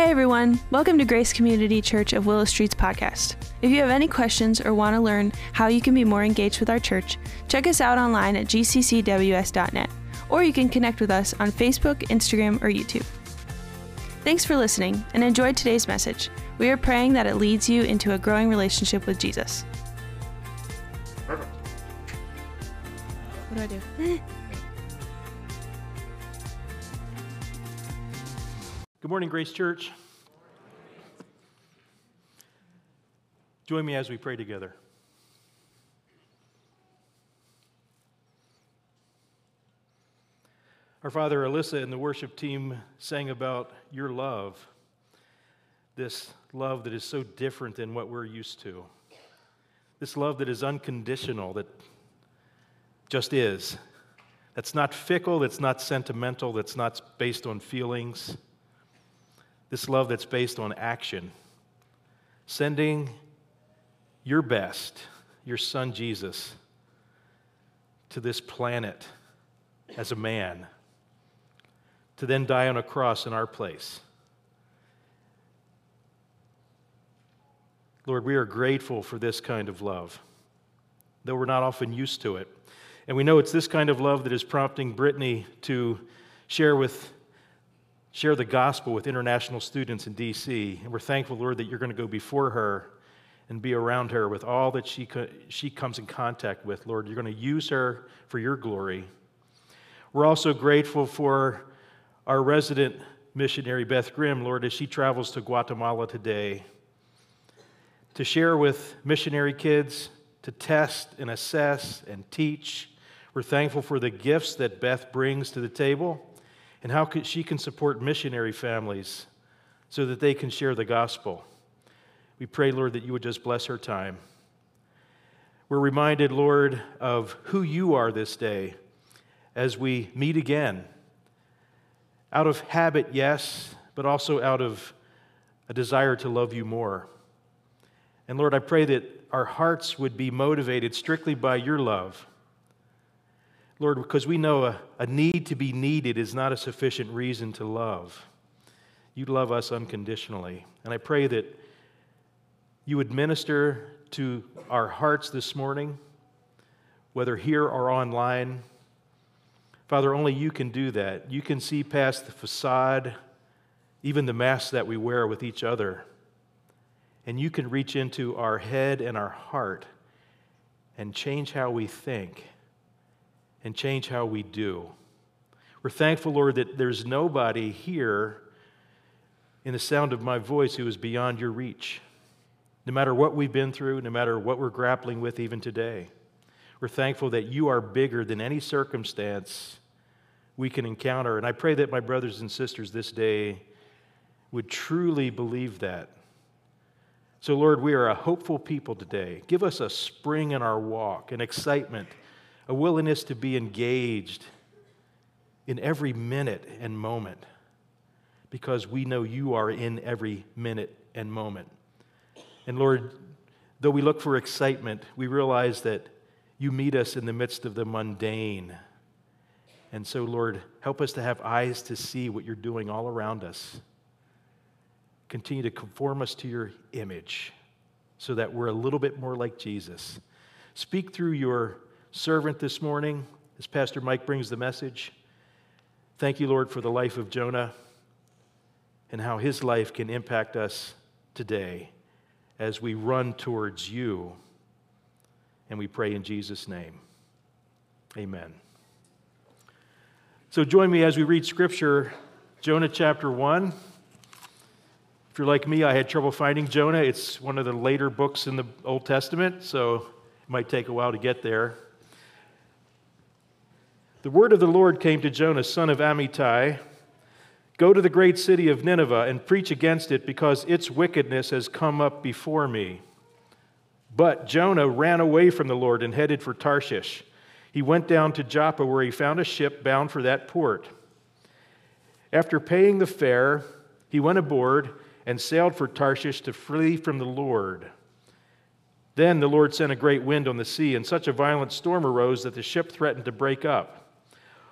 Hey everyone, welcome to Grace Community Church of Willow Street's podcast. If you have any questions or want to learn how you can be more engaged with our church, check us out online at gccws.net, or you can connect with us on Facebook, Instagram, or YouTube. Thanks for listening and enjoy today's message. We are praying that it leads you into a growing relationship with Jesus. Perfect. What do I do? Good morning, Grace Church. Join me as we pray together. Our Father, Alyssa and the worship team sang about your love, this love that is so different than what we're used to, this love that is unconditional, that just is. That's not fickle, that's not sentimental, that's not based on feelings. This love that's based on action, sending your best, your son Jesus, to this planet as a man, to then die on a cross in our place. Lord, we are grateful for this kind of love, though we're not often used to it. And we know it's this kind of love that is prompting Brittany to share with share the gospel with international students in DC. And we're thankful, Lord, that you're going to go before her and be around her with all that she, co- she comes in contact with. Lord, you're going to use her for your glory. We're also grateful for our resident missionary, Beth Grimm, Lord, as she travels to Guatemala today to share with missionary kids, to test and assess and teach. We're thankful for the gifts that Beth brings to the table and how she can support missionary families so that they can share the gospel. We pray, Lord, that you would just bless her time. We're reminded, Lord, of who you are this day as we meet again. Out of habit, yes, but also out of a desire to love you more. And Lord, I pray that our hearts would be motivated strictly by your love Lord, because we know a, a need to be needed is not a sufficient reason to love. You love us unconditionally. And I pray that you would minister to our hearts this morning, whether here or online. Father, only you can do that. You can see past the facade, even the masks that we wear with each other. And you can reach into our head and our heart and change how we think and change how we do. We're thankful, Lord, that there's nobody here in the sound of my voice who is beyond your reach. No matter what we've been through, no matter what we're grappling with even today, we're thankful that you are bigger than any circumstance we can encounter. And I pray that my brothers and sisters this day would truly believe that. So, Lord, we are a hopeful people today. Give us a spring in our walk, an excitement a willingness to be engaged in every minute and moment because we know you are in every minute and moment. And Lord, though we look for excitement, we realize that you meet us in the midst of the mundane. And so, Lord, help us to have eyes to see what you're doing all around us. Continue to conform us to your image so that we're a little bit more like Jesus. Speak through your servant this morning as Pastor Mike brings the message. Thank you, Lord, for the life of Jonah and how his life can impact us today as we run towards you. And we pray in Jesus' name. Amen. So join me as we read Scripture, Jonah chapter 1. If you're like me, I had trouble finding Jonah. It's one of the later books in the Old Testament, so it might take a while to get there. The word of the Lord came to Jonah, son of Amittai Go to the great city of Nineveh and preach against it, because its wickedness has come up before me. But Jonah ran away from the Lord and headed for Tarshish. He went down to Joppa, where he found a ship bound for that port. After paying the fare, he went aboard and sailed for Tarshish to flee from the Lord. Then the Lord sent a great wind on the sea, and such a violent storm arose that the ship threatened to break up.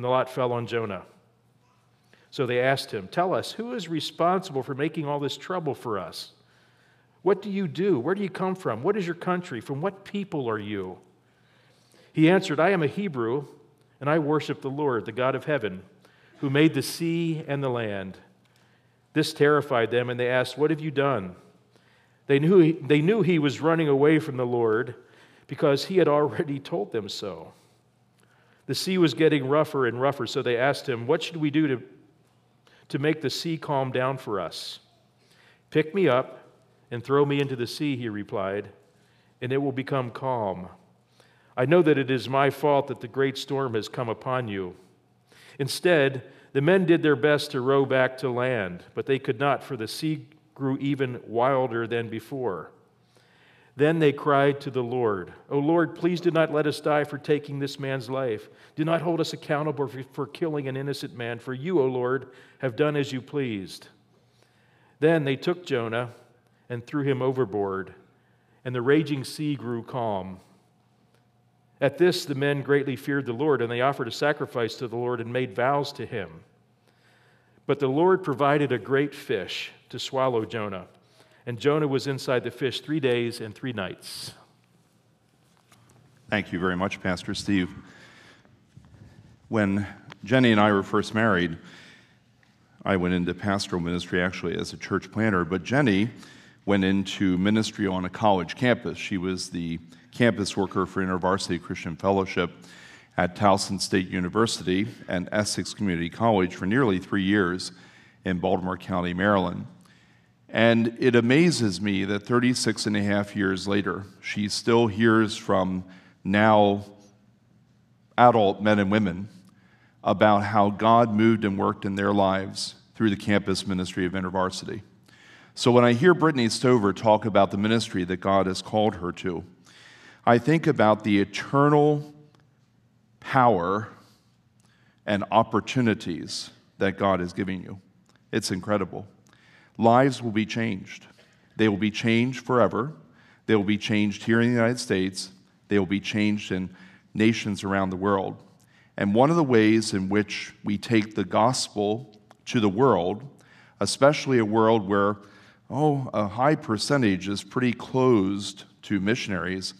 and the lot fell on Jonah. So they asked him, Tell us, who is responsible for making all this trouble for us? What do you do? Where do you come from? What is your country? From what people are you? He answered, I am a Hebrew, and I worship the Lord, the God of heaven, who made the sea and the land. This terrified them, and they asked, What have you done? They knew he, they knew he was running away from the Lord because he had already told them so. The sea was getting rougher and rougher, so they asked him, What should we do to, to make the sea calm down for us? Pick me up and throw me into the sea, he replied, and it will become calm. I know that it is my fault that the great storm has come upon you. Instead, the men did their best to row back to land, but they could not, for the sea grew even wilder than before. Then they cried to the Lord, O Lord, please do not let us die for taking this man's life. Do not hold us accountable for, killing an innocent man, for you, O Lord, have done as you pleased. Then they took Jonah and threw him overboard, and the raging sea grew calm. At this, the men greatly feared the Lord, and they offered a sacrifice to the Lord and made vows to him. But the Lord provided a great fish to swallow Jonah, and Jonah was inside the fish three days and three nights. Thank you very much, Pastor Steve. When Jenny and I were first married, I went into pastoral ministry actually as a church planter, but Jenny went into ministry on a college campus. She was the campus worker for InterVarsity Christian Fellowship at Towson State University and Essex Community College for nearly three years in Baltimore County, Maryland. And it amazes me that 36 and a half years later, she still hears from now adult men and women about how God moved and worked in their lives through the campus ministry of InterVarsity. So when I hear Brittany Stover talk about the ministry that God has called her to, I think about the eternal power and opportunities that God is giving you. It's incredible. Lives will be changed. They will be changed forever. They will be changed here in the United States. They will be changed in nations around the world. And one of the ways in which we take the gospel to the world, especially a world where oh, a high percentage is pretty closed to missionaries,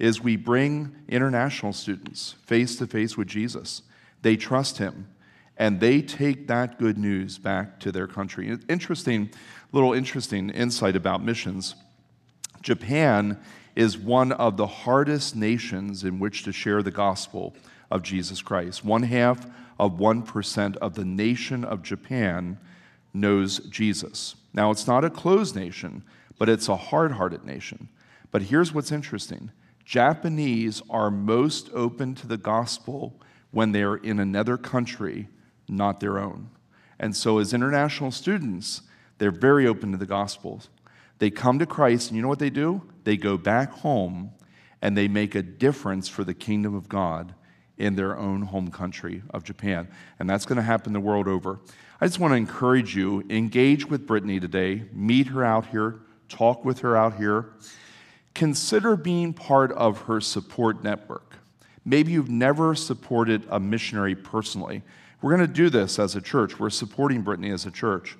is we bring international students face to face with Jesus. They trust him and they take that good news back to their country. Interesting, little interesting insight about missions. Japan is one of the hardest nations in which to share the gospel of Jesus Christ. One half of 1% of the nation of Japan knows Jesus. Now, it's not a closed nation, but it's a hard hearted nation. But here's what's interesting Japanese are most open to the gospel when they're in another country, not their own. And so, as international students, they're very open to the gospel. They come to Christ, and you know what they do? They go back home and they make a difference for the kingdom of God in their own home country of Japan. And that's going to happen the world over. I just want to encourage you engage with Brittany today, meet her out here, talk with her out here. Consider being part of her support network. Maybe you've never supported a missionary personally. We're going to do this as a church. We're supporting Brittany as a church.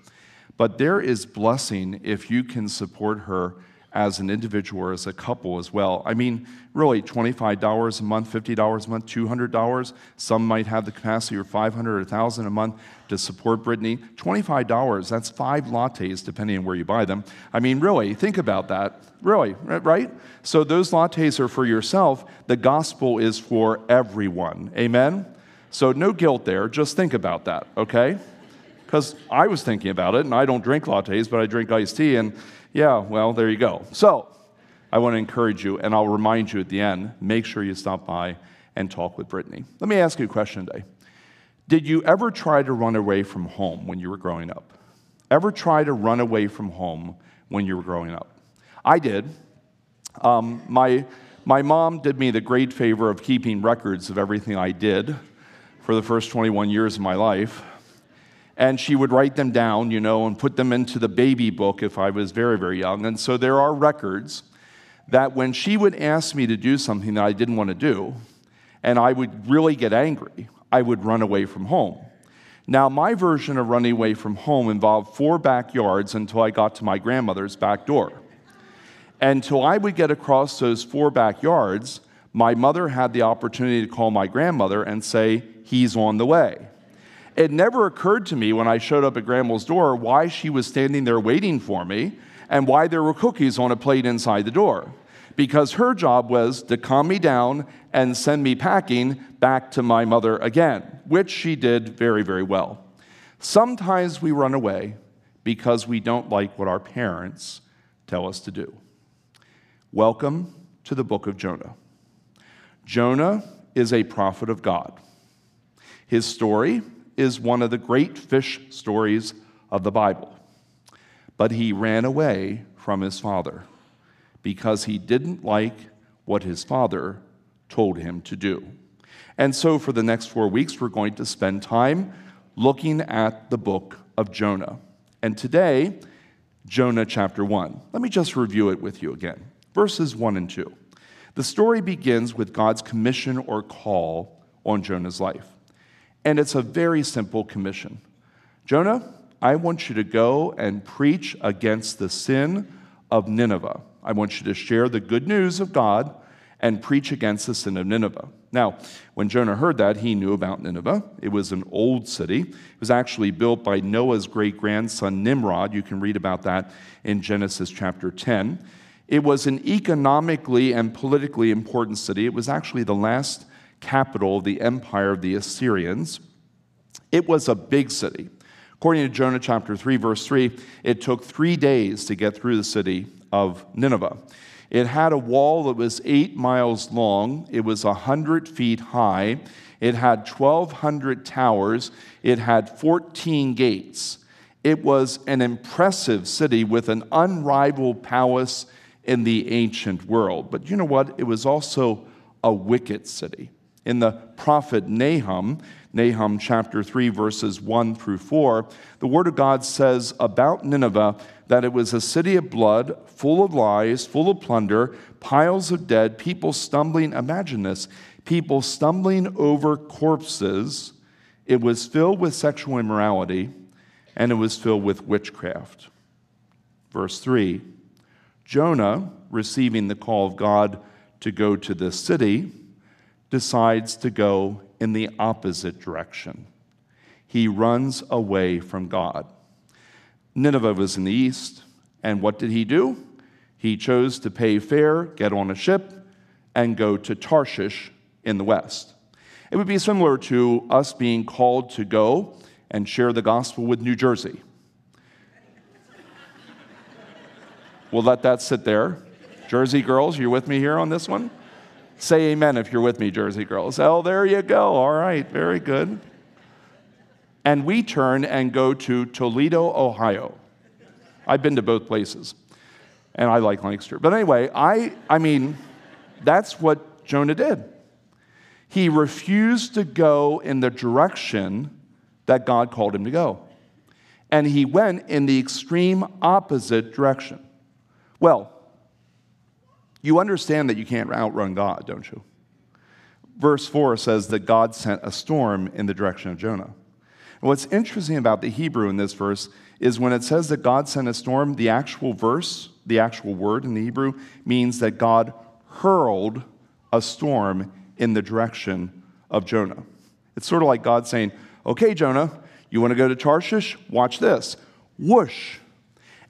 But there is blessing if you can support her as an individual or as a couple as well. I mean, really, $25 a month, $50 a month, $200. Some might have the capacity of 500 or 1000 a month to support Brittany. $25, that's five lattes depending on where you buy them. I mean, really, think about that. Really, right? So those lattes are for yourself. The gospel is for everyone. Amen? So no guilt there. Just think about that, okay? Because I was thinking about it, and I don't drink lattes, but I drink iced tea, and yeah, well, there you go. So, I want to encourage you, and I'll remind you at the end make sure you stop by and talk with Brittany. Let me ask you a question today. Did you ever try to run away from home when you were growing up? ever try to run away from home when you were growing up? I did. Um, my, my mom did me the great favor of keeping records of everything I did for the first 21 years of my life. And she would write them down, you know, and put them into the baby book if I was very, very young. And so there are records that when she would ask me to do something that I didn't want to do, and I would really get angry, I would run away from home. Now, my version of running away from home involved four backyards until I got to my grandmother's back door. Until I would get across those four backyards, my mother had the opportunity to call my grandmother and say, He's on the way. It never occurred to me when I showed up at grandma's door why she was standing there waiting for me and why there were cookies on a plate inside the door. Because her job was to calm me down and send me packing back to my mother again, which she did very, very well. Sometimes we run away because we don't like what our parents tell us to do. Welcome to the book of Jonah. Jonah is a prophet of God. His story is one of the great fish stories of the Bible but he ran away from his father because he didn't like what his father told him to do. And so, for the next four weeks, we're going to spend time looking at the book of Jonah. And today, Jonah chapter 1. Let me just review it with you again. Verses 1 and 2. The story begins with God's commission or call on Jonah's life. And it's a very simple commission Jonah, I want you to go and preach against the sin of Nineveh. I want you to share the good news of God and preach against the sin of Nineveh. Now, when Jonah heard that, he knew about Nineveh. It was an old city. It was actually built by Noah's great grandson Nimrod. You can read about that in Genesis chapter 10. It was an economically and politically important city. It was actually the last capital of the empire of the Assyrians. It was a big city. According to Jonah chapter 3, verse 3, it took three days to get through the city of Nineveh. It had a wall that was eight miles long, it was 100 feet high, it had 1,200 towers, it had 14 gates. It was an impressive city with an unrivaled palace in the ancient world. But you know what? It was also a wicked city. In the prophet Nahum, Nahum chapter 3, verses 1 through 4, the Word of God says about Nineveh that it was a city of blood, full of lies, full of plunder, piles of dead, people stumbling. Imagine this people stumbling over corpses. It was filled with sexual immorality, and it was filled with witchcraft. Verse 3 Jonah, receiving the call of God to go to this city, decides to go in the opposite direction. He runs away from God. Nineveh was in the east, and what did he do? He chose to pay fare, get on a ship, and go to Tarshish in the west. It would be similar to us being called to go and share the gospel with New Jersey. We'll let that sit there. Jersey girls, you with me here on this one? Say amen if you're with me, Jersey girls. Oh, there you go. All right, very good. And we turn and go to Toledo, Ohio. I've been to both places, and I like Lancaster. But anyway, I, I mean, that's what Jonah did. He refused to go in the direction that God called him to go. And he went in the extreme opposite direction. Well, you understand that you can't outrun God, don't you? Verse 4 says that God sent a storm in the direction of Jonah. And what's interesting about the Hebrew in this verse is when it says that God sent a storm, the actual verse, the actual word in the Hebrew, means that God hurled a storm in the direction of Jonah. It's sort of like God saying, Okay, Jonah, you want to go to Tarshish? Watch this. Whoosh.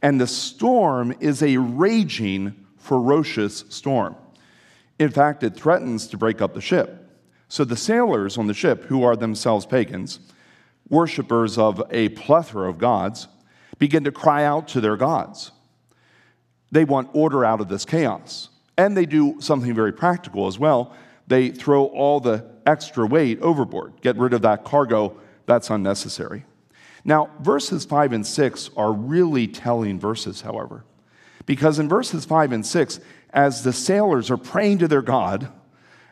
And the storm is a raging ferocious storm. In fact, it threatens to break up the ship. So the sailors on the ship, who are themselves pagans, worshippers of a plethora of gods, begin to cry out to their gods. They want order out of this chaos. And they do something very practical as well. They throw all the extra weight overboard, get rid of that cargo that's unnecessary. Now, verses 5 and 6 are really telling verses, however, because in verses 5 and 6, as the sailors are praying to their God,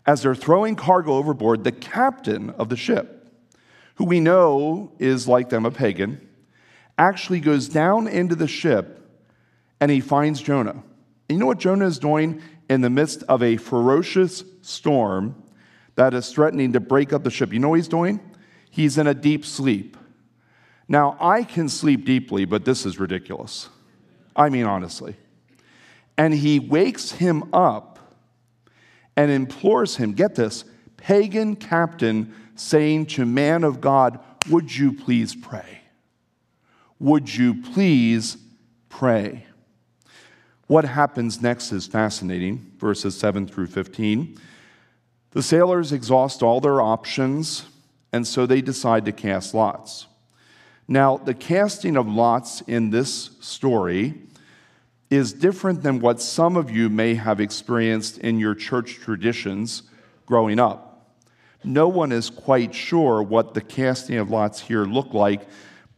as they're throwing cargo overboard, the captain of the ship, who we know is like them a pagan, actually goes down into the ship and he finds Jonah. And you know what Jonah is doing in the midst of a ferocious storm that is threatening to break up the ship? You know what he's doing? He's in a deep sleep. Now, I can sleep deeply, but this is ridiculous. I mean, honestly. And he wakes him up and implores him get this, pagan captain saying to man of God, Would you please pray? Would you please pray? What happens next is fascinating, verses 7 through 15. The sailors exhaust all their options, and so they decide to cast lots. Now, the casting of lots in this story is different than what some of you may have experienced in your church traditions growing up. No one is quite sure what the casting of lots here look like,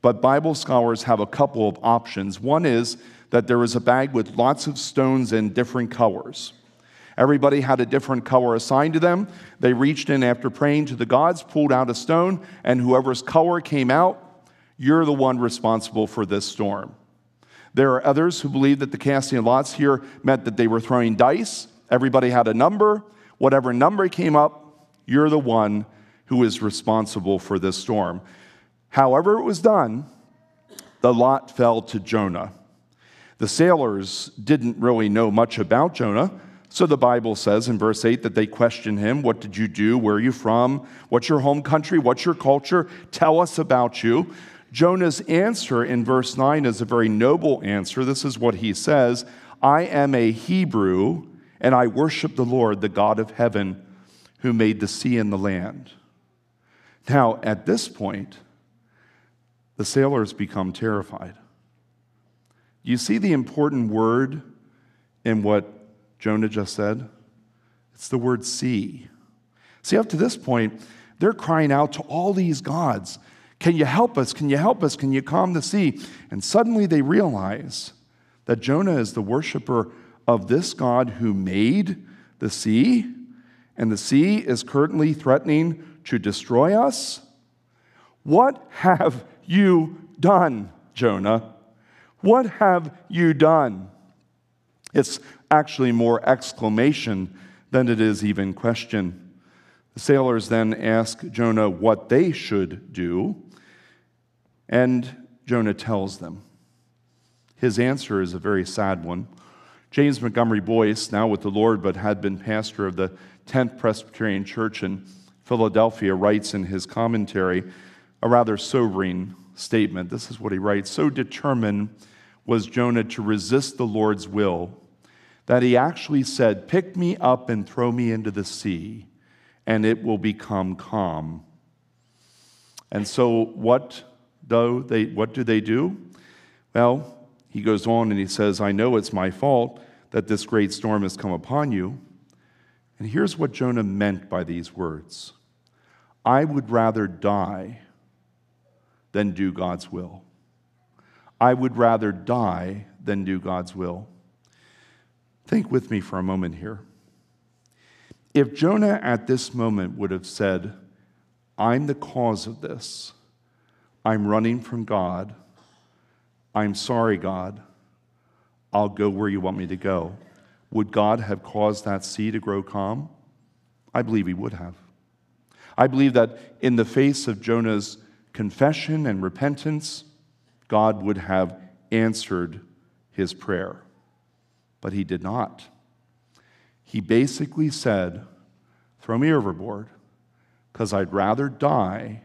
but Bible scholars have a couple of options. One is that there was a bag with lots of stones in different colors. Everybody had a different color assigned to them. They reached in after praying to the gods, pulled out a stone, and whoever's color came out, you're the one responsible for this storm. There are others who believe that the casting of lots here meant that they were throwing dice. Everybody had a number. Whatever number came up, you're the one who is responsible for this storm. However, it was done, the lot fell to Jonah. The sailors didn't really know much about Jonah. So the Bible says in verse 8 that they question him What did you do? Where are you from? What's your home country? What's your culture? Tell us about you. Jonah's answer in verse 9 is a very noble answer. This is what he says I am a Hebrew, and I worship the Lord, the God of heaven, who made the sea and the land. Now, at this point, the sailors become terrified. You see the important word in what Jonah just said? It's the word sea. See, up to this point, they're crying out to all these gods can you help us? Can you help us? Can you calm the sea? And suddenly they realize that Jonah is the worshiper of this God who made the sea, and the sea is currently threatening to destroy us. What have you done, Jonah? What have you done? It's actually more exclamation than it is even question. The sailors then ask Jonah what they should do, and Jonah tells them. His answer is a very sad one. James Montgomery Boice, now with the Lord but had been pastor of the 10th Presbyterian Church in Philadelphia, writes in his commentary a rather sobering statement. This is what he writes So determined was Jonah to resist the Lord's will that he actually said, Pick me up and throw me into the sea and it will become calm. And so, what do they, what do, they do? Well, he goes on and he says, I know it's my fault that this great storm has come upon you. And here's what Jonah meant by these words I would rather die than do God's will. I would rather die than do God's will. Think with me for a moment here. If Jonah at this moment would have said, I'm the cause of this, I'm running from God, I'm sorry, God, I'll go where you want me to go, would God have caused that sea to grow calm? I believe he would have. I believe that in the face of Jonah's confession and repentance, God would have answered his prayer. But he did not. He basically said, Throw me overboard because I'd rather die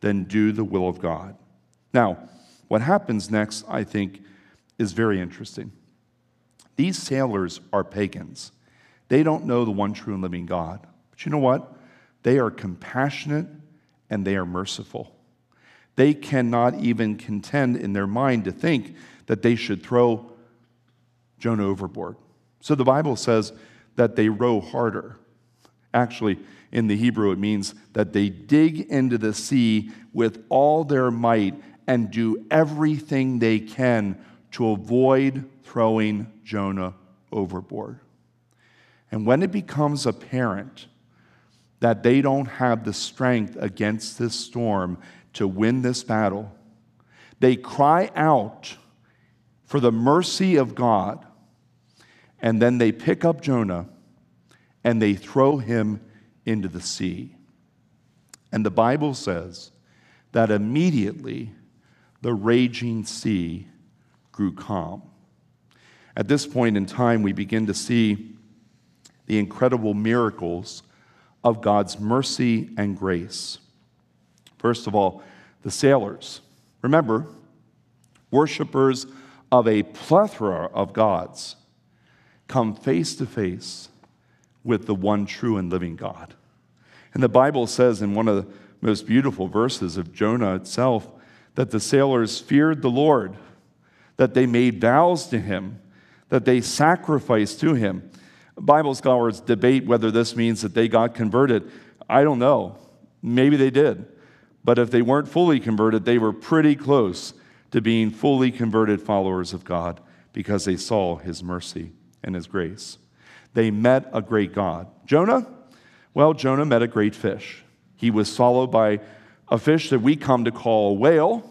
than do the will of God. Now, what happens next, I think, is very interesting. These sailors are pagans. They don't know the one true and living God. But you know what? They are compassionate and they are merciful. They cannot even contend in their mind to think that they should throw Jonah overboard. So the Bible says that they row harder. Actually, in the Hebrew, it means that they dig into the sea with all their might and do everything they can to avoid throwing Jonah overboard. And when it becomes apparent that they don't have the strength against this storm to win this battle, they cry out for the mercy of God. And then they pick up Jonah and they throw him into the sea. And the Bible says that immediately the raging sea grew calm. At this point in time, we begin to see the incredible miracles of God's mercy and grace. First of all, the sailors. Remember, worshippers of a plethora of gods come face to face with the one true and living God. And the Bible says in one of the most beautiful verses of Jonah itself that the sailors feared the Lord, that they made vows to him, that they sacrificed to him. Bible scholars debate whether this means that they got converted. I don't know. Maybe they did. But if they weren't fully converted, they were pretty close to being fully converted followers of God because they saw his mercy and his grace. They met a great God. Jonah? Well, Jonah met a great fish. He was swallowed by a fish that we come to call a whale,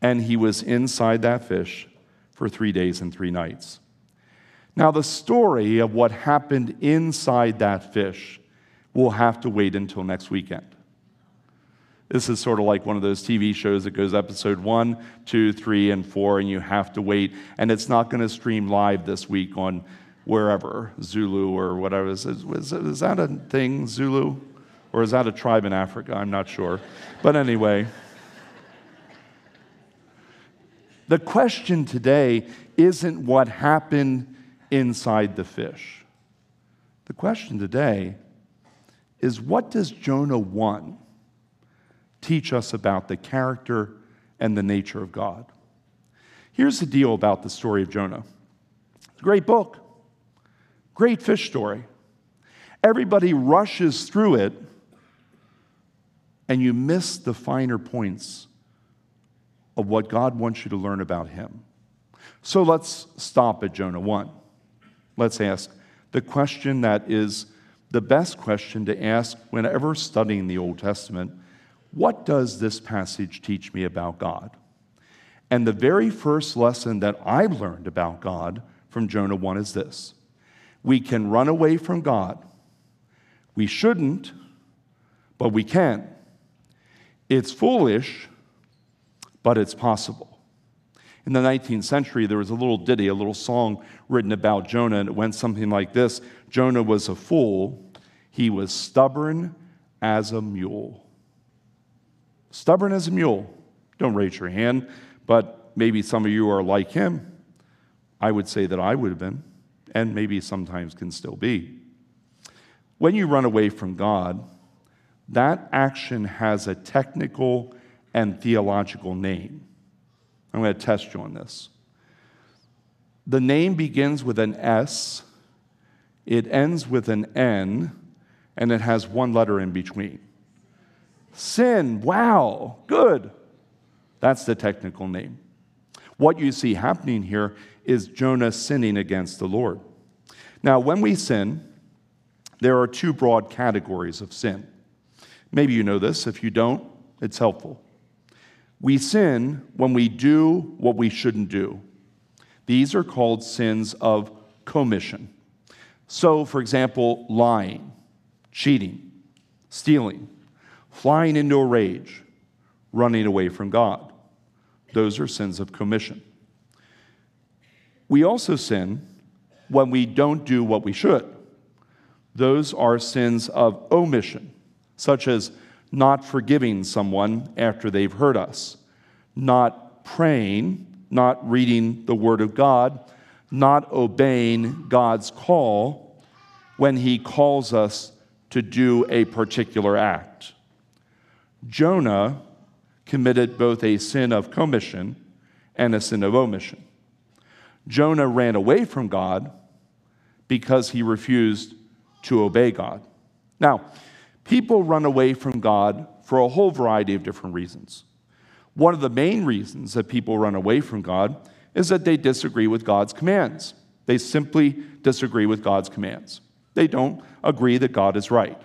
and he was inside that fish for three days and three nights. Now, the story of what happened inside that fish will have to wait until next weekend. This is sort of like one of those TV shows that goes episode one, two, three, and four, and you have to wait. And it's not going to stream live this week on wherever, Zulu or whatever. Is, is, is that a thing, Zulu? Or is that a tribe in Africa? I'm not sure. But anyway, the question today isn't what happened inside the fish. The question today is what does Jonah 1 teach us about the character and the nature of God? Here's the deal about the story of Jonah. It's a great book. Great fish story. Everybody rushes through it, and you miss the finer points of what God wants you to learn about Him. So let's stop at Jonah 1. Let's ask the question that is the best question to ask whenever studying the Old Testament what does this passage teach me about God? And the very first lesson that I've learned about God from Jonah 1 is this we can run away from God. We shouldn't, but we can. It's foolish, but it's possible. In the 19th century, there was a little ditty, a little song written about Jonah, and it went something like this Jonah was a fool, he was stubborn as a mule. Stubborn as a mule. Don't raise your hand, but maybe some of you are like him. I would say that I would have been and maybe sometimes can still be. When you run away from God, that action has a technical and theological name. I'm going to test you on this. The name begins with an S, it ends with an N, and it has one letter in between. Sin, wow, good. That's the technical name. What you see happening here is Jonah sinning against the Lord. Now, when we sin, there are two broad categories of sin. Maybe you know this. If you don't, it's helpful. We sin when we do what we shouldn't do. These are called sins of commission. So, for example, lying, cheating, stealing, flying into a rage, running away from God. Those are sins of commission. We also sin when we don't do what we should. Those are sins of omission, such as not forgiving someone after they've hurt us, not praying, not reading the Word of God, not obeying God's call when He calls us to do a particular act. Jonah committed both a sin of commission and a sin of omission. Jonah ran away from God because he refused to obey God. Now, people run away from God for a whole variety of different reasons. One of the main reasons that people run away from God is that they disagree with God's commands. They simply disagree with God's commands. They don't agree that God is right.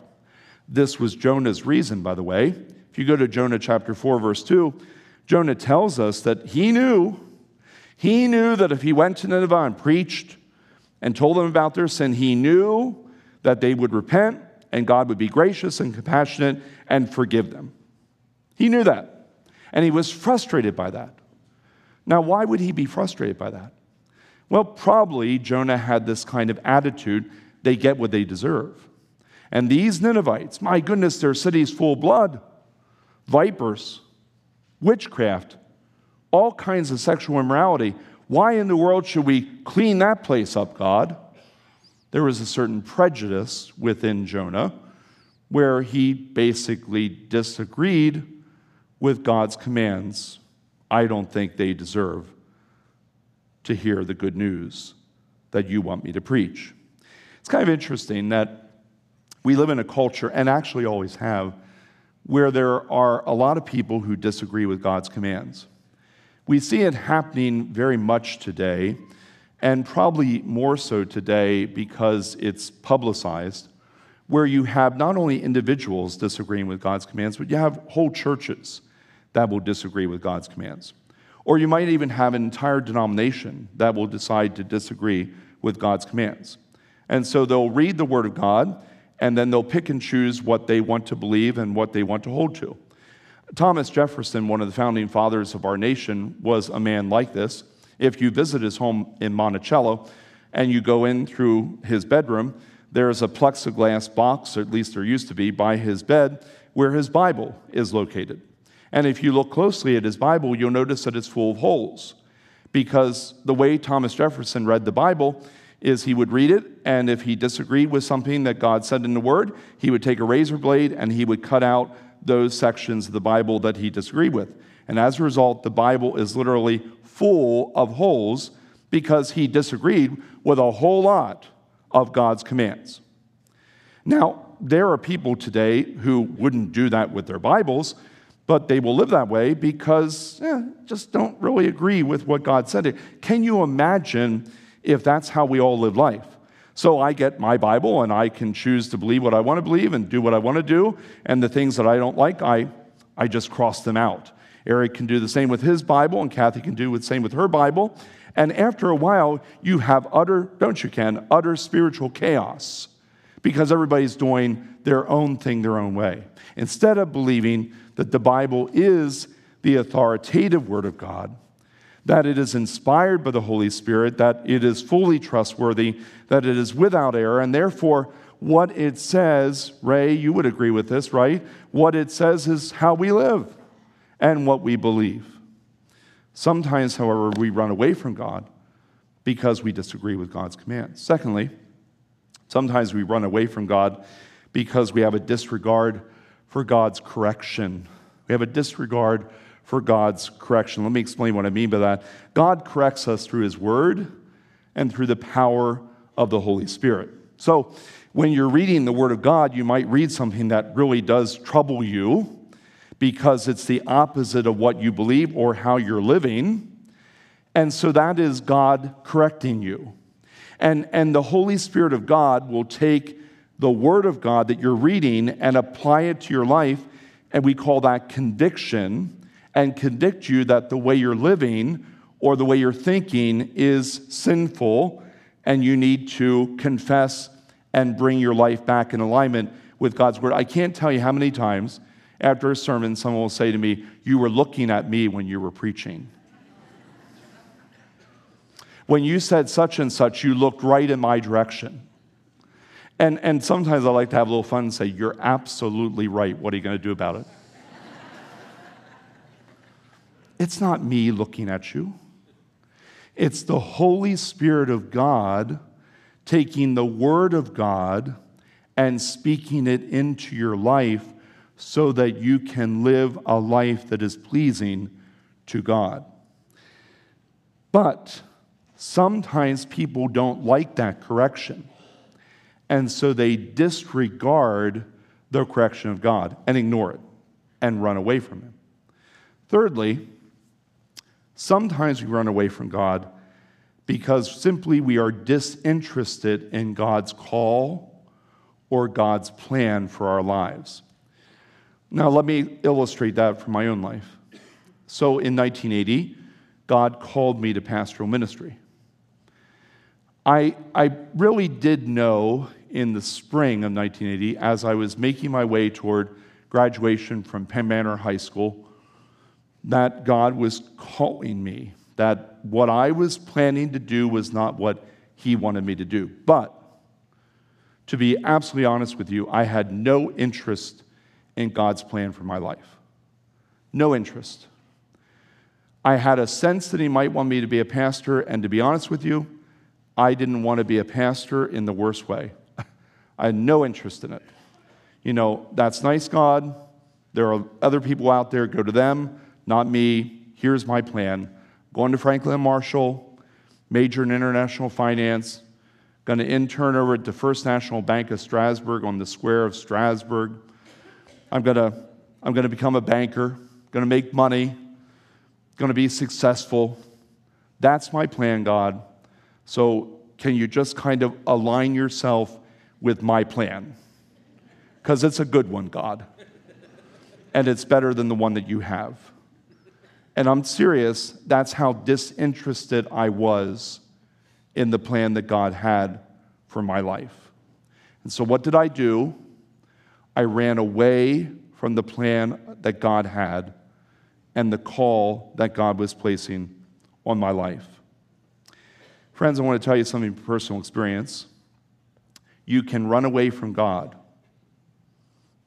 This was Jonah's reason, by the way. If you go to Jonah chapter 4, verse 2, Jonah tells us that he knew, he knew that if he went to Nineveh and preached and told them about their sin, he knew that they would repent and God would be gracious and compassionate and forgive them. He knew that. And he was frustrated by that. Now, why would he be frustrated by that? Well, probably Jonah had this kind of attitude they get what they deserve. And these Ninevites, my goodness, their city's full of blood, vipers, witchcraft, all kinds of sexual immorality. Why in the world should we clean that place up, God? There was a certain prejudice within Jonah where he basically disagreed with God's commands. I don't think they deserve to hear the good news that you want me to preach. It's kind of interesting that we live in a culture, and actually always have, where there are a lot of people who disagree with God's commands. We see it happening very much today, and probably more so today because it's publicized, where you have not only individuals disagreeing with God's commands, but you have whole churches that will disagree with God's commands. Or you might even have an entire denomination that will decide to disagree with God's commands. And so they'll read the Word of God and then they'll pick and choose what they want to believe and what they want to hold to. Thomas Jefferson, one of the founding fathers of our nation, was a man like this. If you visit his home in Monticello and you go in through his bedroom, there's a plexiglass box, or at least there used to be, by his bed where his Bible is located. And if you look closely at his Bible, you'll notice that it's full of holes. Because the way Thomas Jefferson read the Bible is he would read it, and if he disagreed with something that God said in the Word, he would take a razor blade and he would cut out those sections of the Bible that he disagreed with. And as a result, the Bible is literally full of holes because he disagreed with a whole lot of God's commands. Now, there are people today who wouldn't do that with their Bibles, but they will live that way because eh, just don't really agree with what God said. Can you imagine if that's how we all live life? So I get my Bible and I can choose to believe what I want to believe and do what I want to do, and the things that I don't like, I, I just cross them out. Eric can do the same with his Bible, and Kathy can do the same with her Bible. And after a while, you have utter, don't you, Ken, utter spiritual chaos because everybody's doing their own thing their own way. Instead of believing that the Bible is the authoritative Word of God, that it is inspired by the Holy Spirit, that it is fully trustworthy, that it is without error, and therefore, what it says, Ray, you would agree with this, right? What it says is how we live and what we believe. Sometimes, however, we run away from God because we disagree with God's commands. Secondly, sometimes we run away from God because we have a disregard for God's correction. We have a disregard for God's correction. Let me explain what I mean by that. God corrects us through His Word and through the power of the Holy Spirit. So, when you're reading the Word of God, you might read something that really does trouble you because it's the opposite of what you believe or how you're living. And so that is God correcting you. And, and the Holy Spirit of God will take the Word of God that you're reading and apply it to your life, and we call that conviction, and convict you that the way you're living or the way you're thinking is sinful, and you need to confess and bring your life back in alignment with God's Word. I can't tell you how many times after a sermon someone will say to me, You were looking at me when you were preaching. When you said such and such, you looked right in my direction. And, and sometimes I like to have a little fun and say, You're absolutely right. What are you going to do about it? It's not me looking at you, it's the Holy Spirit of God taking the Word of God and speaking it into your life so that you can live a life that is pleasing to God. But sometimes people don't like that correction. And so they disregard the correction of God and ignore it and run away from Him. Thirdly, sometimes we run away from God because simply we are disinterested in God's call or God's plan for our lives. Now, let me illustrate that from my own life. So, in 1980, God called me to pastoral ministry. I, I really did know in the spring of 1980, as I was making my way toward graduation from Penn Manor High School, that God was calling me, that what I was planning to do was not what He wanted me to do. But to be absolutely honest with you, I had no interest in God's plan for my life. No interest. I had a sense that He might want me to be a pastor, and to be honest with you, I didn't want to be a pastor in the worst way. I had no interest in it. You know, that's nice, God. There are other people out there, go to them, not me. Here's my plan going to Franklin Marshall, major in international finance, going to intern over at the First National Bank of Strasburg on the square of Strasburg. I'm going to, I'm going to become a banker, going to make money, going to be successful. That's my plan, God. So, can you just kind of align yourself with my plan? Because it's a good one, God. And it's better than the one that you have. And I'm serious, that's how disinterested I was in the plan that God had for my life. And so, what did I do? I ran away from the plan that God had and the call that God was placing on my life. Friends, I want to tell you something from personal experience. You can run away from God,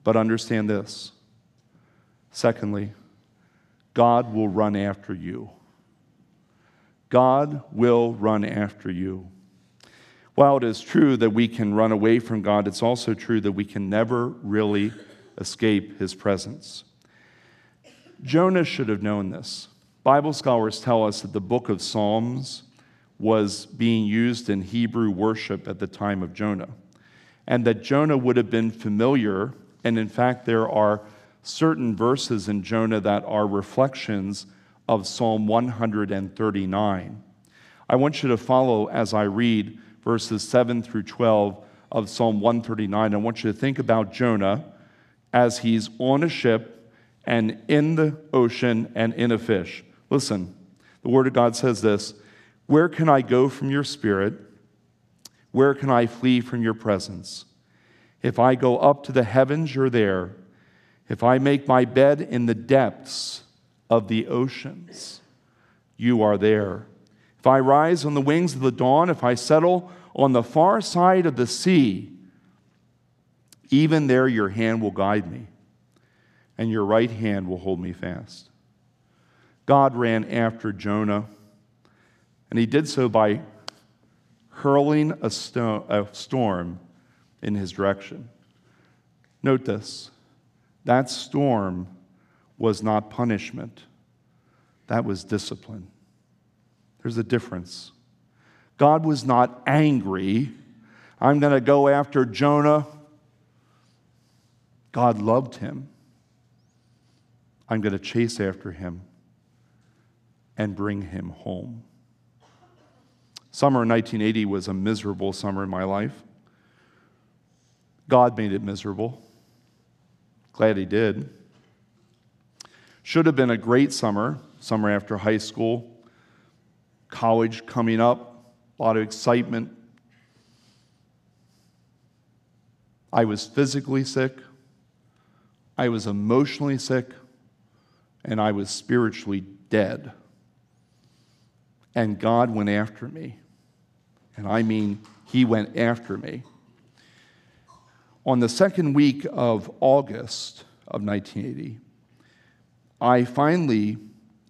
but understand this. Secondly, God will run after you. God will run after you. While it is true that we can run away from God, it's also true that we can never really escape his presence. Jonah should have known this. Bible scholars tell us that the book of Psalms was being used in Hebrew worship at the time of Jonah, and that Jonah would have been familiar. And in fact, there are certain verses in Jonah that are reflections of Psalm 139. I want you to follow as I read verses 7 through 12 of Psalm 139. I want you to think about Jonah as he's on a ship and in the ocean and in a fish. Listen, the Word of God says this where can I go from your spirit? Where can I flee from your presence? If I go up to the heavens, you're there. If I make my bed in the depths of the oceans, you are there. If I rise on the wings of the dawn, if I settle on the far side of the sea, even there your hand will guide me, and your right hand will hold me fast. God ran after Jonah and he did so by hurling a, sto- a storm in his direction. Note this that storm was not punishment, that was discipline. There's a difference. God was not angry. I'm going to go after Jonah. God loved him. I'm going to chase after him and bring him home. Summer 1980 was a miserable summer in my life. God made it miserable. Glad He did. Should have been a great summer, summer after high school, college coming up, a lot of excitement. I was physically sick, I was emotionally sick, and I was spiritually dead. And God went after me. And I mean, He went after me. On the second week of August of 1980, I finally,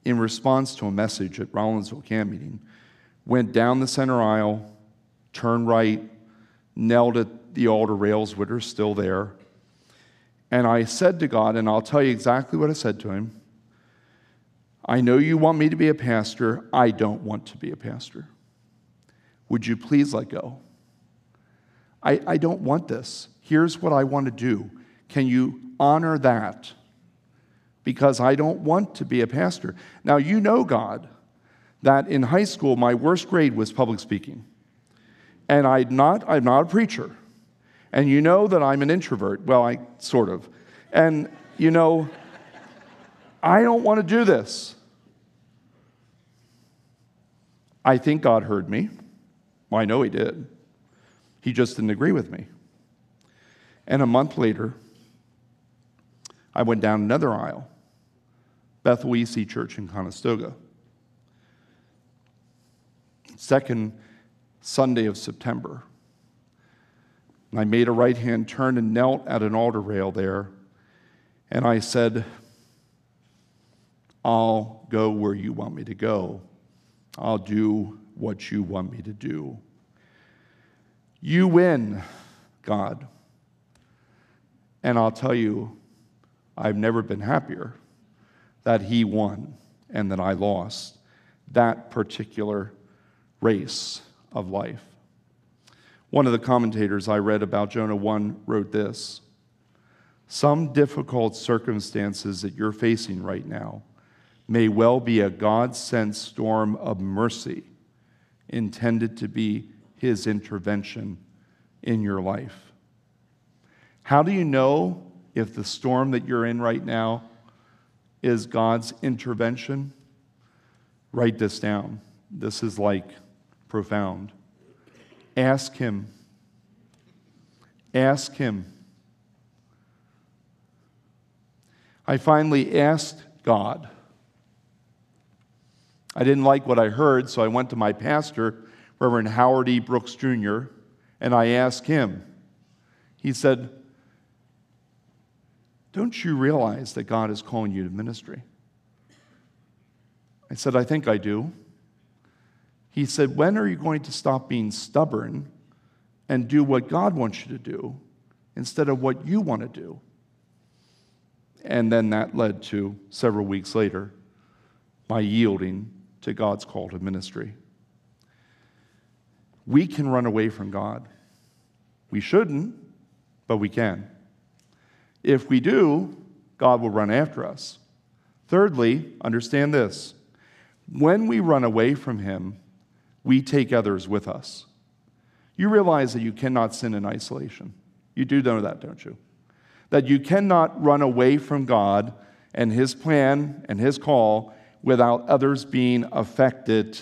in response to a message at Rawlinsville camp meeting, went down the center aisle, turned right, knelt at the altar rails, which are still there. And I said to God, and I'll tell you exactly what I said to him I know you want me to be a pastor. I don't want to be a pastor. Would you please let go? I, I don't want this. Here's what I want to do. Can you honor that? Because I don't want to be a pastor. Now, you know, God, that in high school, my worst grade was public speaking. And I'm not, I'm not a preacher. And you know that I'm an introvert. Well, I sort of. And, you know, I don't want to do this. I think God heard me. Well, I know He did. He just didn't agree with me. And a month later, I went down another aisle, Bethel EC Church in Conestoga. Second Sunday of September. I made a right hand turn and knelt at an altar rail there. And I said, I'll go where you want me to go. I'll do what you want me to do. You win, God. And I'll tell you, I've never been happier that He won and that I lost that particular race of life. One of the commentators I read about Jonah 1 wrote this Some difficult circumstances that you're facing right now may well be a God sent storm of mercy intended to be his intervention in your life. How do you know if the storm that you're in right now is God's intervention? Write this down. This is like profound. Ask Him. Ask Him. I finally asked God I didn't like what I heard, so I went to my pastor, Reverend Howard E. Brooks Jr., and I asked him. He said, Don't you realize that God is calling you to ministry? I said, I think I do. He said, When are you going to stop being stubborn and do what God wants you to do instead of what you want to do? And then that led to several weeks later my yielding to God's call to ministry. We can run away from God. We shouldn't, but we can. If we do, God will run after us. Thirdly, understand this when we run away from Him, we take others with us. You realize that you cannot sin in isolation. You do know that, don't you? That you cannot run away from God and His plan and His call without others being affected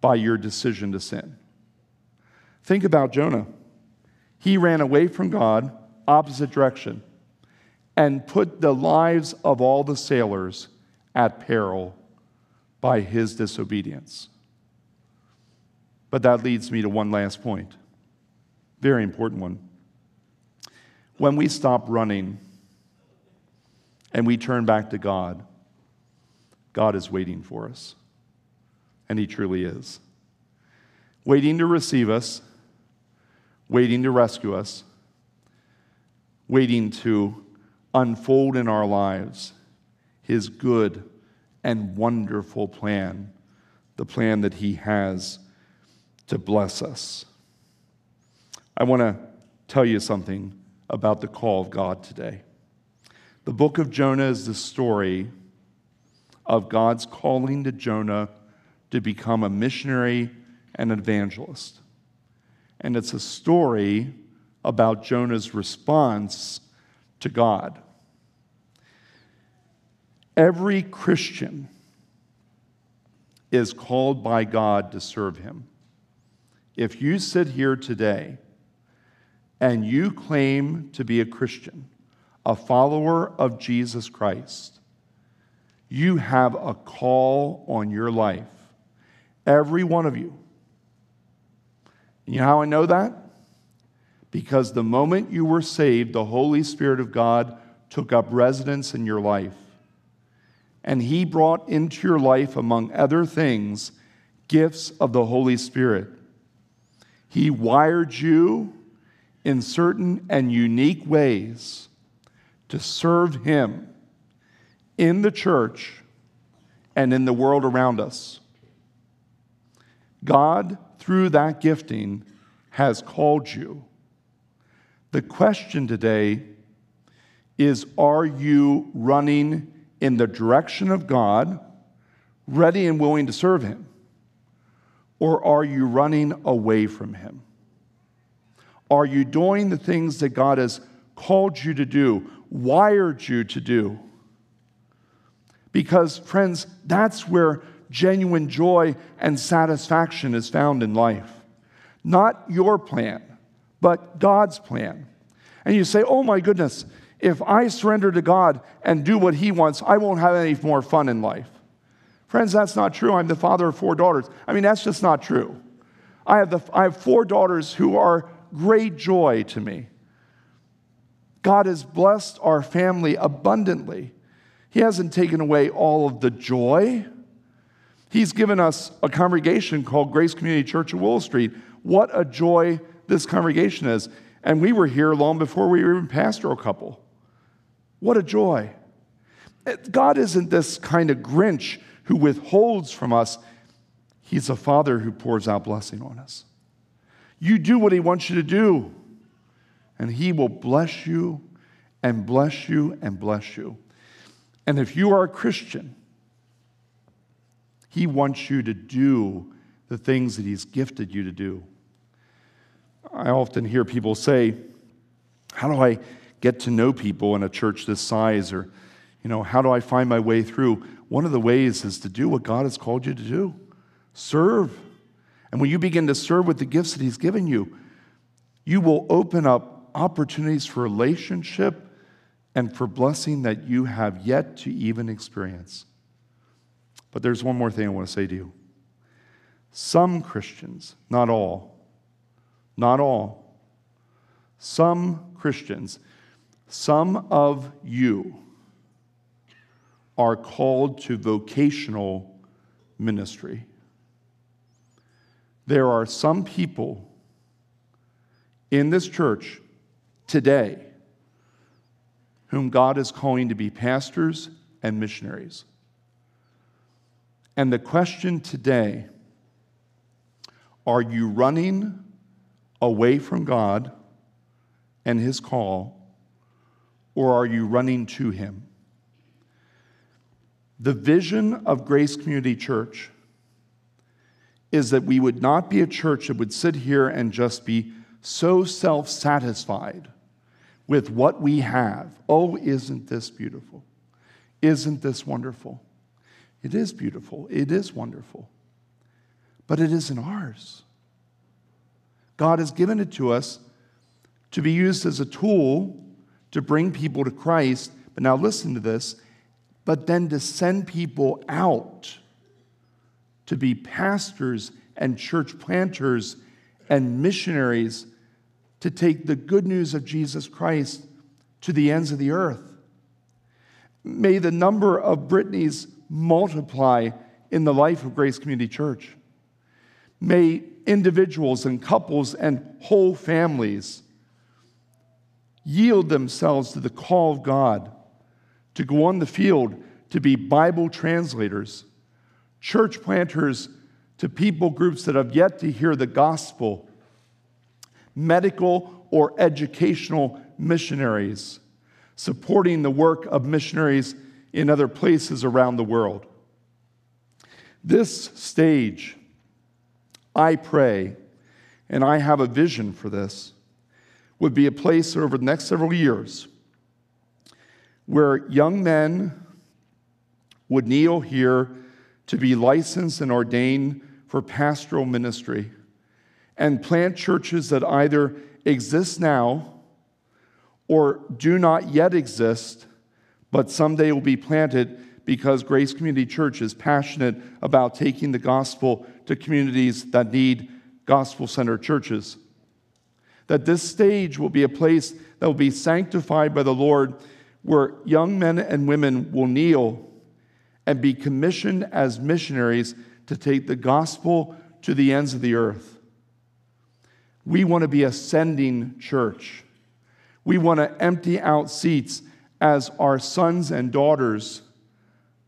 by your decision to sin. Think about Jonah. He ran away from God, opposite direction, and put the lives of all the sailors at peril by his disobedience. But that leads me to one last point, very important one. When we stop running and we turn back to God, God is waiting for us. And He truly is. Waiting to receive us, waiting to rescue us, waiting to unfold in our lives His good and wonderful plan, the plan that He has to bless us. I want to tell you something about the call of God today. The book of Jonah is the story of God's calling to Jonah to become a missionary and an evangelist. And it's a story about Jonah's response to God. Every Christian is called by God to serve him. If you sit here today and you claim to be a Christian, a follower of Jesus Christ, you have a call on your life. Every one of you. You know how I know that? Because the moment you were saved, the Holy Spirit of God took up residence in your life. And He brought into your life, among other things, gifts of the Holy Spirit. He wired you in certain and unique ways to serve Him in the church and in the world around us. God, through that gifting, has called you. The question today is Are you running in the direction of God, ready and willing to serve Him? Or are you running away from Him? Are you doing the things that God has called you to do, wired you to do? Because, friends, that's where genuine joy and satisfaction is found in life. Not your plan, but God's plan. And you say, oh my goodness, if I surrender to God and do what He wants, I won't have any more fun in life. Friends, that's not true. I'm the father of four daughters. I mean, that's just not true. I have, the, I have four daughters who are great joy to me. God has blessed our family abundantly. He hasn't taken away all of the joy. He's given us a congregation called Grace Community Church of Willow Street. What a joy this congregation is. And we were here long before we were even pastoral couple. What a joy. God isn't this kind of Grinch who withholds from us, He's a Father who pours out blessing on us. You do what He wants you to do, and He will bless you and bless you and bless you. And if you are a Christian, He wants you to do the things that He's gifted you to do. I often hear people say, How do I get to know people in a church this size? Or, you know, how do I find my way through? One of the ways is to do what God has called you to do serve. And when you begin to serve with the gifts that He's given you, you will open up opportunities for relationship and for blessing that you have yet to even experience. But there's one more thing I want to say to you. Some Christians, not all, not all, some Christians, some of you are called to vocational ministry. There are some people in this church today whom God is calling to be pastors and missionaries. And the question today are you running away from God and His call, or are you running to Him? The vision of Grace Community Church is that we would not be a church that would sit here and just be so self satisfied with what we have. Oh, isn't this beautiful? Isn't this wonderful? It is beautiful. It is wonderful. But it isn't ours. God has given it to us to be used as a tool to bring people to Christ. But now listen to this, but then to send people out to be pastors and church planters and missionaries to take the good news of Jesus Christ to the ends of the earth. May the number of Brittany's multiply in the life of Grace Community Church. May individuals and couples and whole families yield themselves to the call of God to go on the field to be Bible translators, church planters to people groups that have yet to hear the gospel medical or educational missionaries, supporting the work of missionaries in other places around the world. This stage, I pray, and I have a vision for this, would be a place over the next several years where young men would kneel here to be licensed and ordained for pastoral ministry and plant churches that either exist now or do not yet exist, but someday will be planted because Grace Community Church is passionate about taking the gospel to communities that need gospel centered churches. That this stage will be a place that will be sanctified by the Lord, where young men and women will kneel and be commissioned as missionaries to take the gospel to the ends of the earth. We want to be a sending church. We want to empty out seats as our sons and daughters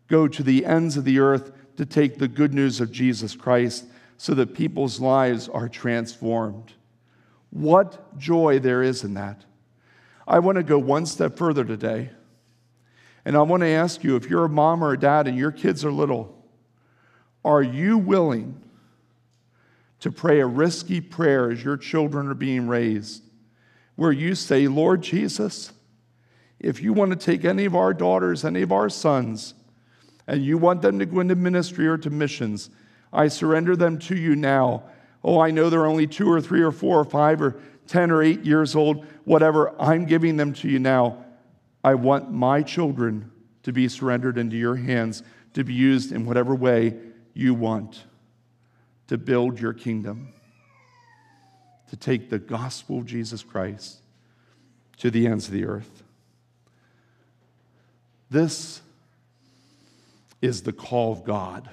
go to the ends of the earth to take the good news of Jesus Christ so that people's lives are transformed. What joy there is in that. I want to go one step further today. And I want to ask you if you're a mom or a dad and your kids are little, are you willing to pray a risky prayer as your children are being raised, where you say, Lord Jesus, if you want to take any of our daughters, any of our sons, and you want them to go into ministry or to missions, I surrender them to you now. Oh, I know they're only two or three or four or five or 10 or 8 years old, whatever. I'm giving them to you now. I want my children to be surrendered into your hands, to be used in whatever way you want to build your kingdom, to take the gospel of Jesus Christ to the ends of the earth. This is the call of God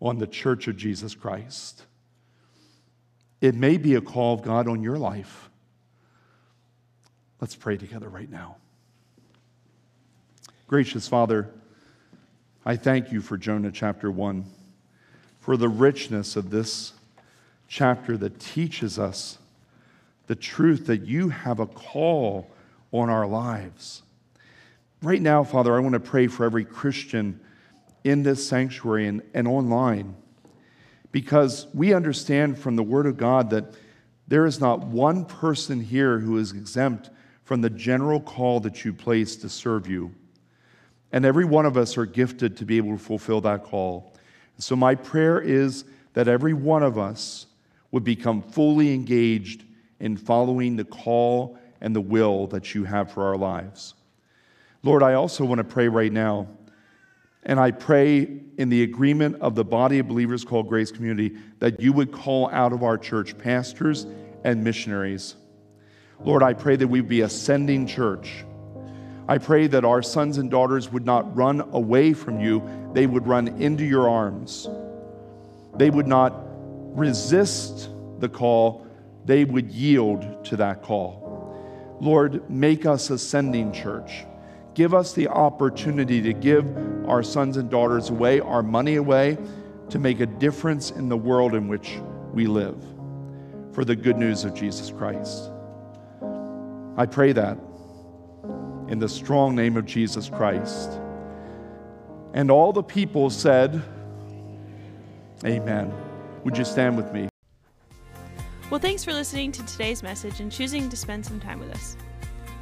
on the church of Jesus Christ. It may be a call of God on your life. Let's pray together right now. Gracious Father, I thank you for Jonah chapter 1, for the richness of this chapter that teaches us the truth that you have a call on our lives. Right now, Father, I want to pray for every Christian in this sanctuary and, and online because we understand from the Word of God that there is not one person here who is exempt from the general call that you place to serve you. And every one of us are gifted to be able to fulfill that call. So, my prayer is that every one of us would become fully engaged in following the call and the will that you have for our lives. Lord, I also want to pray right now and I pray in the agreement of the body of believers called Grace Community that you would call out of our church pastors and missionaries. Lord, I pray that we be ascending church. I pray that our sons and daughters would not run away from you, they would run into your arms. They would not resist the call, they would yield to that call. Lord, make us ascending church give us the opportunity to give our sons and daughters away, our money away, to make a difference in the world in which we live for the good news of Jesus Christ. I pray that in the strong name of Jesus Christ. And all the people said, Amen. Would you stand with me? Well, thanks for listening to today's message and choosing to spend some time with us.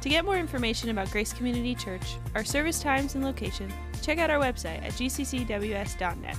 To get more information about Grace Community Church, our service times and location, check out our website at gccws.net.